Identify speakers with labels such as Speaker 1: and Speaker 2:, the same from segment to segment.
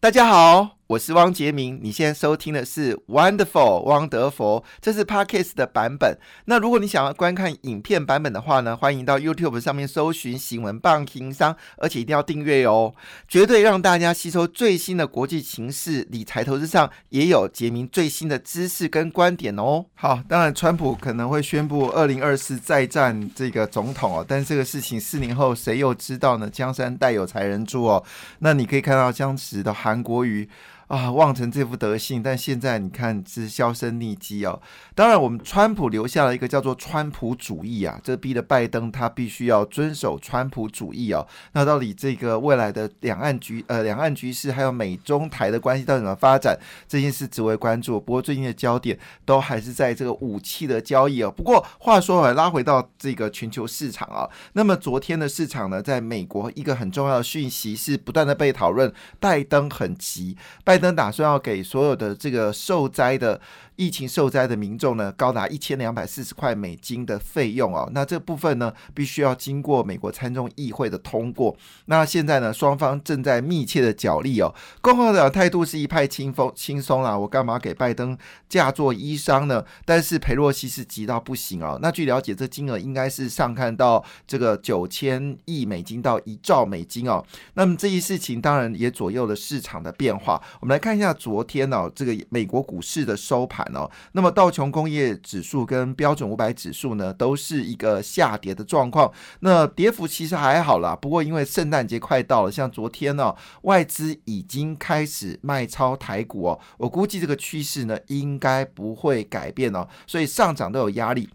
Speaker 1: 大家好。我是汪杰明，你现在收听的是 Wonderful 汪德佛，这是 Podcast 的版本。那如果你想要观看影片版本的话呢，欢迎到 YouTube 上面搜寻新闻棒情商，而且一定要订阅哦，绝对让大家吸收最新的国际形势，理财投资上也有杰明最新的知识跟观点哦。好，当然川普可能会宣布二零二四再战这个总统哦，但这个事情四年后谁又知道呢？江山代有才人住哦。那你可以看到当时的韩国瑜。啊，望成这副德性，但现在你看是销声匿迹哦。当然，我们川普留下了一个叫做川普主义啊，这逼得拜登他必须要遵守川普主义哦。那到底这个未来的两岸局呃两岸局势还有美中台的关系到底怎么发展，这件事值为关注。不过最近的焦点都还是在这个武器的交易哦。不过话说回来，拉回到这个全球市场啊，那么昨天的市场呢，在美国一个很重要的讯息是不断的被讨论，拜登很急，拜。拜登打算要给所有的这个受灾的。疫情受灾的民众呢，高达一千两百四十块美金的费用哦。那这部分呢，必须要经过美国参众议会的通过。那现在呢，双方正在密切的角力哦。共和党态度是一派轻风轻松啦，我干嘛给拜登嫁作衣裳呢？但是裴洛西是急到不行哦。那据了解，这金额应该是上看到这个九千亿美金到一兆美金哦。那么这一事情当然也左右了市场的变化。我们来看一下昨天哦，这个美国股市的收盘。哦，那么道琼工业指数跟标准五百指数呢，都是一个下跌的状况。那跌幅其实还好啦，不过因为圣诞节快到了，像昨天呢，外资已经开始卖超台股哦，我估计这个趋势呢，应该不会改变哦，所以上涨都有压力，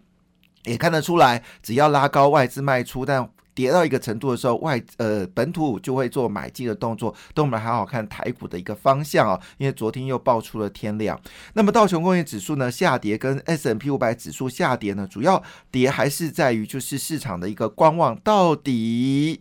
Speaker 1: 也看得出来，只要拉高外资卖出，但。跌到一个程度的时候，外呃本土就会做买进的动作，等我们好好看台股的一个方向啊，因为昨天又爆出了天量。那么道琼工业指数呢下跌，跟 S M P 五百指数下跌呢，主要跌还是在于就是市场的一个观望，到底。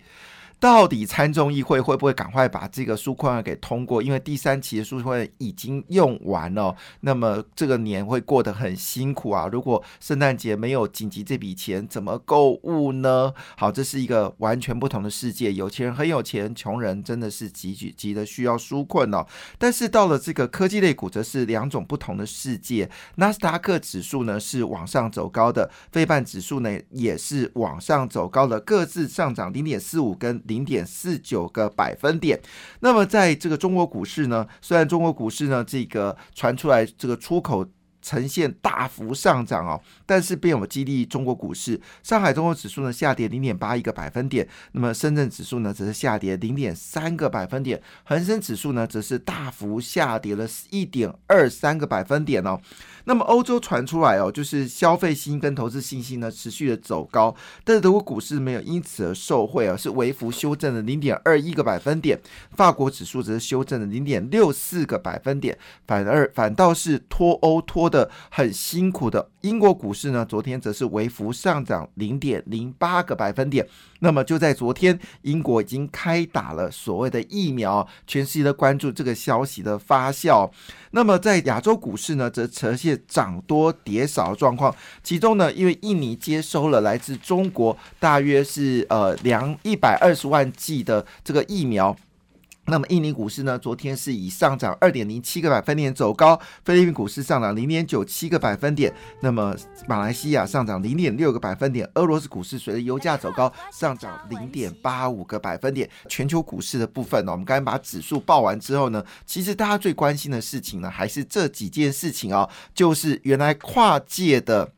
Speaker 1: 到底参众议会会不会赶快把这个纾困案给通过？因为第三期的纾困案已经用完了，那么这个年会过得很辛苦啊！如果圣诞节没有紧急这笔钱，怎么购物呢？好，这是一个完全不同的世界，有钱人很有钱，穷人真的是急急急的需要纾困哦。但是到了这个科技类股，则是两种不同的世界。纳斯达克指数呢是往上走高的，费半指数呢也是往上走高的，各自上涨零点四五跟。零点四九个百分点。那么，在这个中国股市呢，虽然中国股市呢，这个传出来这个出口呈现大幅上涨哦，但是并没有激励中国股市。上海综合指数呢下跌零点八一个百分点，那么深圳指数呢则是下跌零点三个百分点，恒生指数呢则是大幅下跌了一点二三个百分点哦。那么欧洲传出来哦，就是消费信心跟投资信心呢持续的走高，但是德国股市没有因此而受惠啊，是微幅修正了零点二一个百分点，法国指数则是修正了零点六四个百分点，反而反倒是脱欧脱的很辛苦的英国股市呢，昨天则是微幅上涨零点零八个百分点。那么就在昨天，英国已经开打了所谓的疫苗，全世界的关注这个消息的发酵。那么在亚洲股市呢，则呈现涨多跌少的状况。其中呢，因为印尼接收了来自中国大约是呃两一百二十万剂的这个疫苗。那么印尼股市呢？昨天是以上涨二点零七个百分点走高，菲律宾股市上涨零点九七个百分点，那么马来西亚上涨零点六个百分点，俄罗斯股市随着油价走高上涨零点八五个百分点。全球股市的部分呢，我们刚才把指数报完之后呢，其实大家最关心的事情呢，还是这几件事情啊，就是原来跨界的。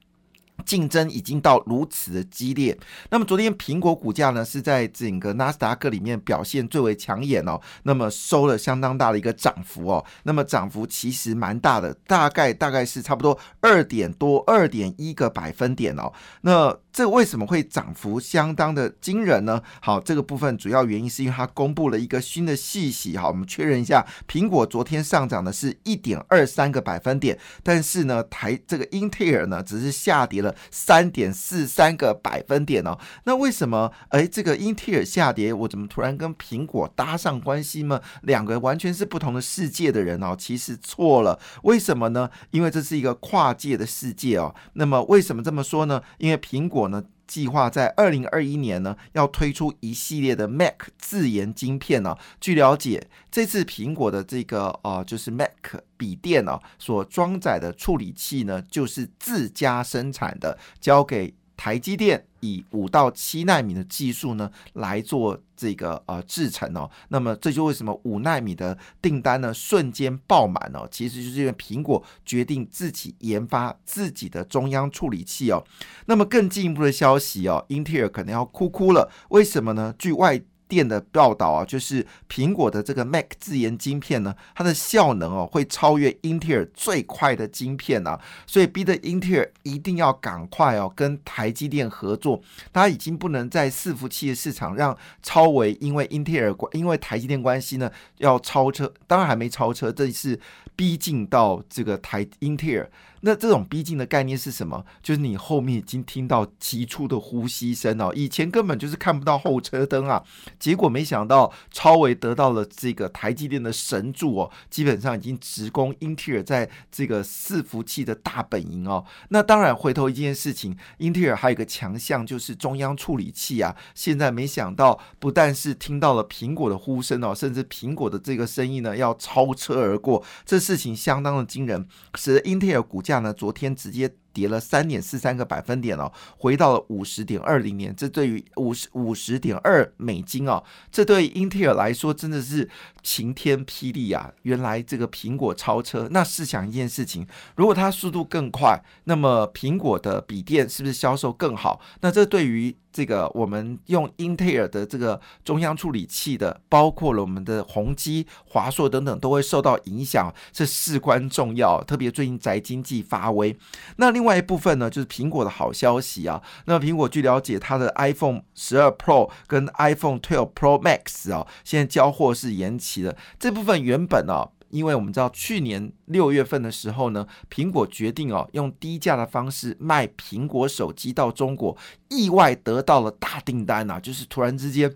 Speaker 1: 竞争已经到如此的激烈，那么昨天苹果股价呢是在整个纳斯达克里面表现最为抢眼哦，那么收了相当大的一个涨幅哦，那么涨幅其实蛮大的，大概大概是差不多二点多二点一个百分点哦，那。这为什么会涨幅相当的惊人呢？好，这个部分主要原因是因为它公布了一个新的细息。好，我们确认一下，苹果昨天上涨的是一点二三个百分点，但是呢，台这个英特尔呢只是下跌了三点四三个百分点哦。那为什么？哎，这个英特尔下跌，我怎么突然跟苹果搭上关系吗？两个完全是不同的世界的人哦，其实错了。为什么呢？因为这是一个跨界的世界哦。那么为什么这么说呢？因为苹果。呢，计划在二零二一年呢，要推出一系列的 Mac 自研晶片呢。据了解，这次苹果的这个呃，就是 Mac 笔电呢，所装载的处理器呢，就是自家生产的，交给。台积电以五到七纳米的技术呢来做这个呃制成哦，那么这就为什么五纳米的订单呢瞬间爆满哦，其实就是因为苹果决定自己研发自己的中央处理器哦。那么更进一步的消息哦，英特尔可能要哭哭了，为什么呢？据外。电的报道啊，就是苹果的这个 Mac 自研晶片呢，它的效能哦会超越英特尔最快的晶片啊，所以逼得英特尔一定要赶快哦跟台积电合作，它已经不能在伺服器的市场让超维因为英特尔关因为台积电关系呢要超车，当然还没超车，这是逼近到这个台英特尔。那这种逼近的概念是什么？就是你后面已经听到急促的呼吸声哦，以前根本就是看不到后车灯啊。结果没想到超维得到了这个台积电的神助哦，基本上已经直攻英特尔在这个伺服器的大本营哦。那当然回头一件事情，英特尔还有个强项就是中央处理器啊。现在没想到不但是听到了苹果的呼声哦，甚至苹果的这个生意呢要超车而过，这事情相当的惊人，使得英特尔股价。呢，昨天直接跌了三点四三个百分点哦，回到了五十点二零年。这对于五十五十点二美金哦，这对英特尔来说真的是晴天霹雳啊！原来这个苹果超车，那试想一件事情，如果它速度更快，那么苹果的笔电是不是销售更好？那这对于这个我们用英特尔的这个中央处理器的，包括了我们的宏基、华硕等等，都会受到影响，这事关重要。特别最近宅经济发威，那另另外一部分呢，就是苹果的好消息啊。那苹果据了解，它的 iPhone 十二 Pro 跟 iPhone 12 Pro Max 啊，现在交货是延期的。这部分原本啊。因为我们知道，去年六月份的时候呢，苹果决定哦，用低价的方式卖苹果手机到中国，意外得到了大订单呐，就是突然之间。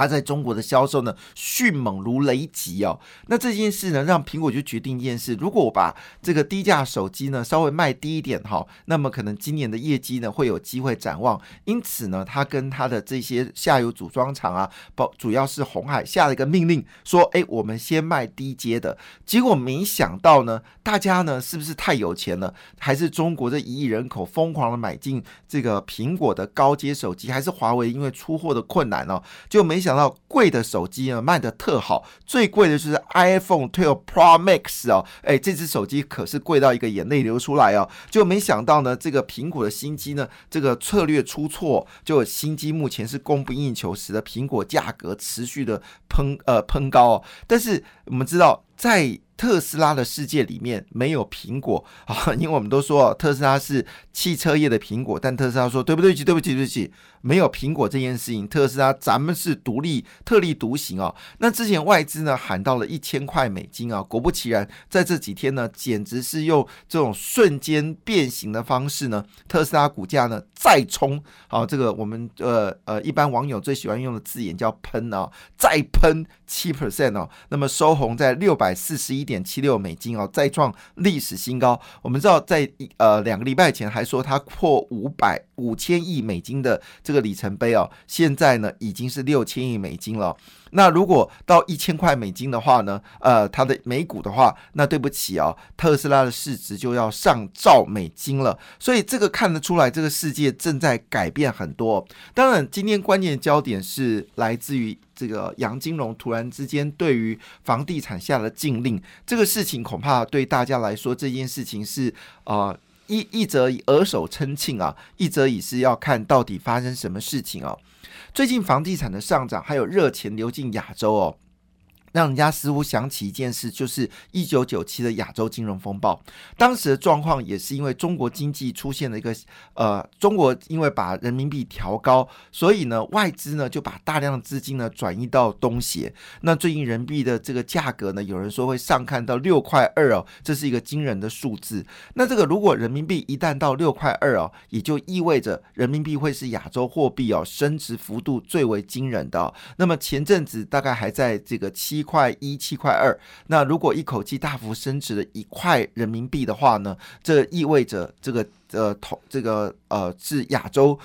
Speaker 1: 它在中国的销售呢，迅猛如雷击哦。那这件事呢，让苹果就决定一件事：如果我把这个低价手机呢稍微卖低一点哈，那么可能今年的业绩呢会有机会展望。因此呢，他跟他的这些下游组装厂啊，包主要是红海下了一个命令，说：哎，我们先卖低阶的。结果没想到呢，大家呢是不是太有钱了？还是中国这一亿人口疯狂的买进这个苹果的高阶手机？还是华为因为出货的困难哦，就没想。想到贵的手机呢卖的特好，最贵的就是 iPhone 12 Pro Max 哦，哎，这只手机可是贵到一个眼泪流出来哦，就没想到呢，这个苹果的新机呢，这个策略出错，就新机目前是供不应求，使得苹果价格持续的喷呃喷高哦，但是我们知道在。特斯拉的世界里面没有苹果啊，因为我们都说特斯拉是汽车业的苹果，但特斯拉说对不对不起对不起对不起，没有苹果这件事情，特斯拉咱们是独立特立独行哦。那之前外资呢喊到了一千块美金啊，果不其然，在这几天呢，简直是用这种瞬间变形的方式呢，特斯拉股价呢再冲，啊，这个我们呃呃一般网友最喜欢用的字眼叫喷啊，再喷七 percent 哦，那么收红在六百四十一。点七六美金哦，再创历史新高。我们知道，在呃两个礼拜前还说它破五百五千亿美金的这个里程碑哦，现在呢已经是六千亿美金了。那如果到一千块美金的话呢，呃，它的美股的话，那对不起哦，特斯拉的市值就要上兆美金了。所以这个看得出来，这个世界正在改变很多。当然，今天关键焦点是来自于。这个杨金龙突然之间对于房地产下了禁令，这个事情恐怕对大家来说，这件事情是呃一一则以耳手称庆啊，一则以是要看到底发生什么事情哦。最近房地产的上涨，还有热钱流进亚洲哦。让人家似乎想起一件事，就是一九九七的亚洲金融风暴。当时的状况也是因为中国经济出现了一个呃，中国因为把人民币调高，所以呢外资呢就把大量的资金呢转移到东协。那最近人民币的这个价格呢，有人说会上看到六块二哦，这是一个惊人的数字。那这个如果人民币一旦到六块二哦，也就意味着人民币会是亚洲货币哦升值幅度最为惊人的。那么前阵子大概还在这个七。七块一，七块二。那如果一口气大幅升值了一块人民币的话呢？这意味着这个呃，同这个呃，是亚洲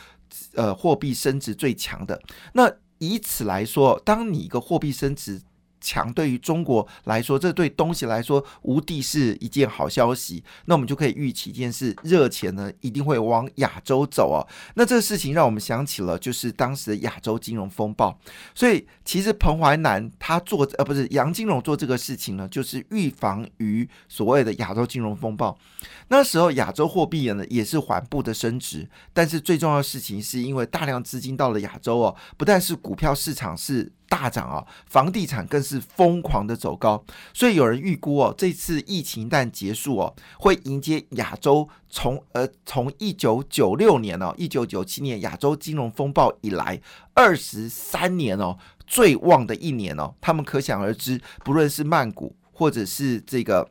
Speaker 1: 呃货币升值最强的。那以此来说，当你一个货币升值，强对于中国来说，这对东西来说无敌是一件好消息。那我们就可以预期一件事，热钱呢一定会往亚洲走哦。那这个事情让我们想起了就是当时的亚洲金融风暴。所以其实彭淮南他做呃不是杨金龙做这个事情呢，就是预防于所谓的亚洲金融风暴。那时候亚洲货币呢也是缓步的升值，但是最重要的事情是因为大量资金到了亚洲哦，不但是股票市场是。大涨啊，房地产更是疯狂的走高，所以有人预估哦，这次疫情一旦结束哦，会迎接亚洲从呃从一九九六年哦，一九九七年亚洲金融风暴以来二十三年哦最旺的一年哦，他们可想而知，不论是曼谷或者是这个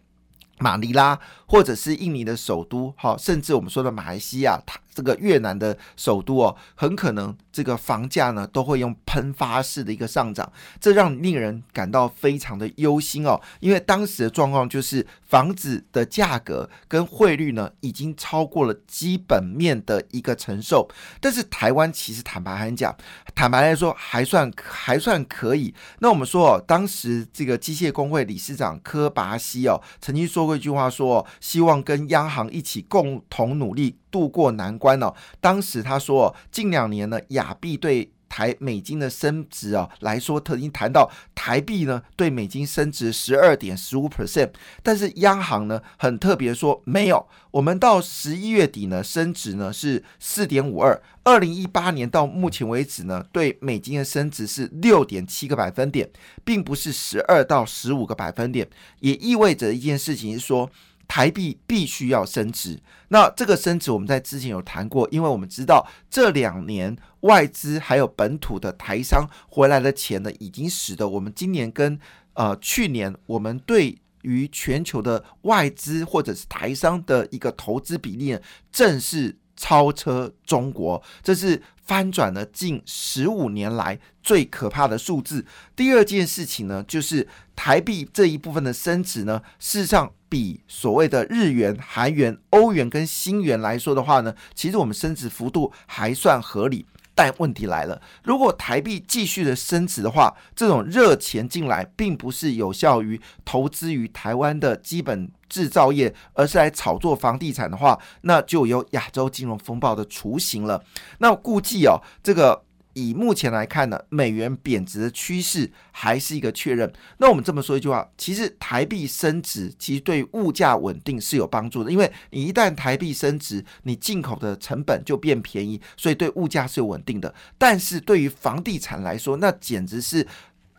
Speaker 1: 马尼拉，或者是印尼的首都，哈，甚至我们说的马来西亚，它。这个越南的首都哦，很可能这个房价呢都会用喷发式的一个上涨，这让令人感到非常的忧心哦。因为当时的状况就是房子的价格跟汇率呢已经超过了基本面的一个承受，但是台湾其实坦白来讲，坦白来说还算还算可以。那我们说哦，当时这个机械工会理事长科巴西哦曾经说过一句话，说希望跟央行一起共同努力。渡过难关关哦。当时他说，近两年呢，亚币对台美金的升值啊来说，他已经谈到台币呢对美金升值十二点十五 percent。但是央行呢很特别说，没有，我们到十一月底呢升值呢是四点五二。二零一八年到目前为止呢，对美金的升值是六点七个百分点，并不是十二到十五个百分点。也意味着一件事情是说。台币必须要升值，那这个升值我们在之前有谈过，因为我们知道这两年外资还有本土的台商回来的钱呢，已经使得我们今年跟呃去年我们对于全球的外资或者是台商的一个投资比例呢正是超车中国，这是翻转了近十五年来最可怕的数字。第二件事情呢，就是台币这一部分的升值呢，事实上。比所谓的日元、韩元、欧元跟新元来说的话呢，其实我们升值幅度还算合理。但问题来了，如果台币继续的升值的话，这种热钱进来，并不是有效于投资于台湾的基本制造业，而是来炒作房地产的话，那就有亚洲金融风暴的雏形了。那估计哦，这个。以目前来看呢，美元贬值的趋势还是一个确认。那我们这么说一句话，其实台币升值其实对物价稳定是有帮助的，因为你一旦台币升值，你进口的成本就变便宜，所以对物价是有稳定的。但是对于房地产来说，那简直是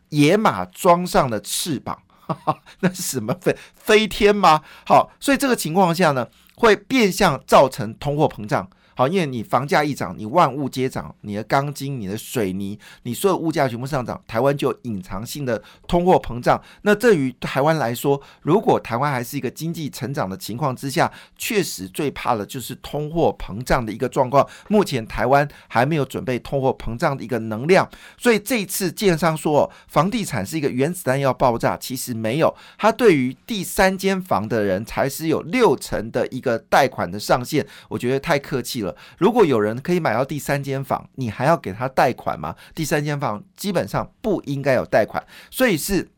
Speaker 1: 野马装上了翅膀，那是什么飞飞天吗？好，所以这个情况下呢，会变相造成通货膨胀。好，因为你房价一涨，你万物皆涨，你的钢筋、你的水泥、你所有物价全部上涨，台湾就隐藏性的通货膨胀。那这于台湾来说，如果台湾还是一个经济成长的情况之下，确实最怕的就是通货膨胀的一个状况。目前台湾还没有准备通货膨胀的一个能量，所以这一次建商说房地产是一个原子弹要爆炸，其实没有。他对于第三间房的人才是有六成的一个贷款的上限，我觉得太客气了。如果有人可以买到第三间房，你还要给他贷款吗？第三间房基本上不应该有贷款，所以是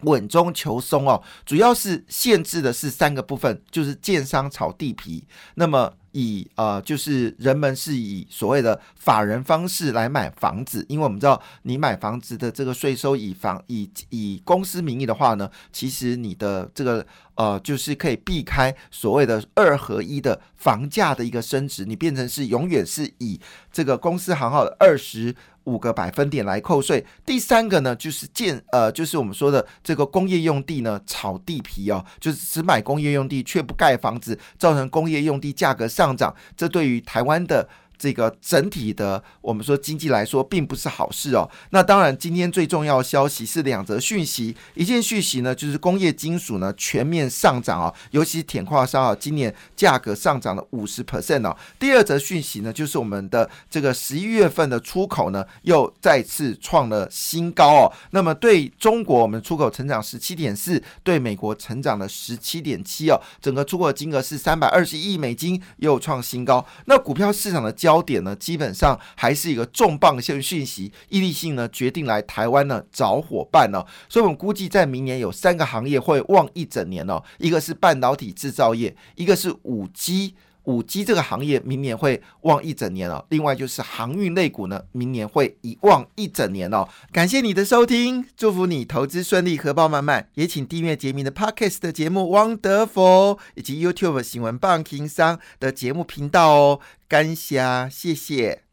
Speaker 1: 稳中求松哦。主要是限制的是三个部分，就是建商炒地皮，那么。以呃，就是人们是以所谓的法人方式来买房子，因为我们知道你买房子的这个税收以房以以公司名义的话呢，其实你的这个呃，就是可以避开所谓的二合一的房价的一个升值，你变成是永远是以这个公司行号的二十。五个百分点来扣税。第三个呢，就是建呃，就是我们说的这个工业用地呢，炒地皮哦，就是只买工业用地却不盖房子，造成工业用地价格上上涨。这对于台湾的。这个整体的，我们说经济来说，并不是好事哦。那当然，今天最重要的消息是两则讯息。一件讯息呢，就是工业金属呢全面上涨啊，尤其铁矿砂啊，今年价格上涨了五十 percent 哦。第二则讯息呢，就是我们的这个十一月份的出口呢，又再次创了新高哦。那么对中国，我们出口成长十七点四，对美国成长了十七点七哦，整个出口金额是三百二十亿美金，又创新高。那股票市场的交焦点呢，基本上还是一个重磅性讯息，毅力性呢决定来台湾呢找伙伴呢，所以我们估计在明年有三个行业会旺一整年哦，一个是半导体制造业，一个是五 G。五 G 这个行业明年会旺一整年哦，另外就是航运类股呢，明年会一旺一整年哦。感谢你的收听，祝福你投资顺利，荷包满满。也请订阅杰明的 Podcast 的节目《汪德福》，以及 YouTube 新闻棒情商的节目频道哦。感谢，谢谢。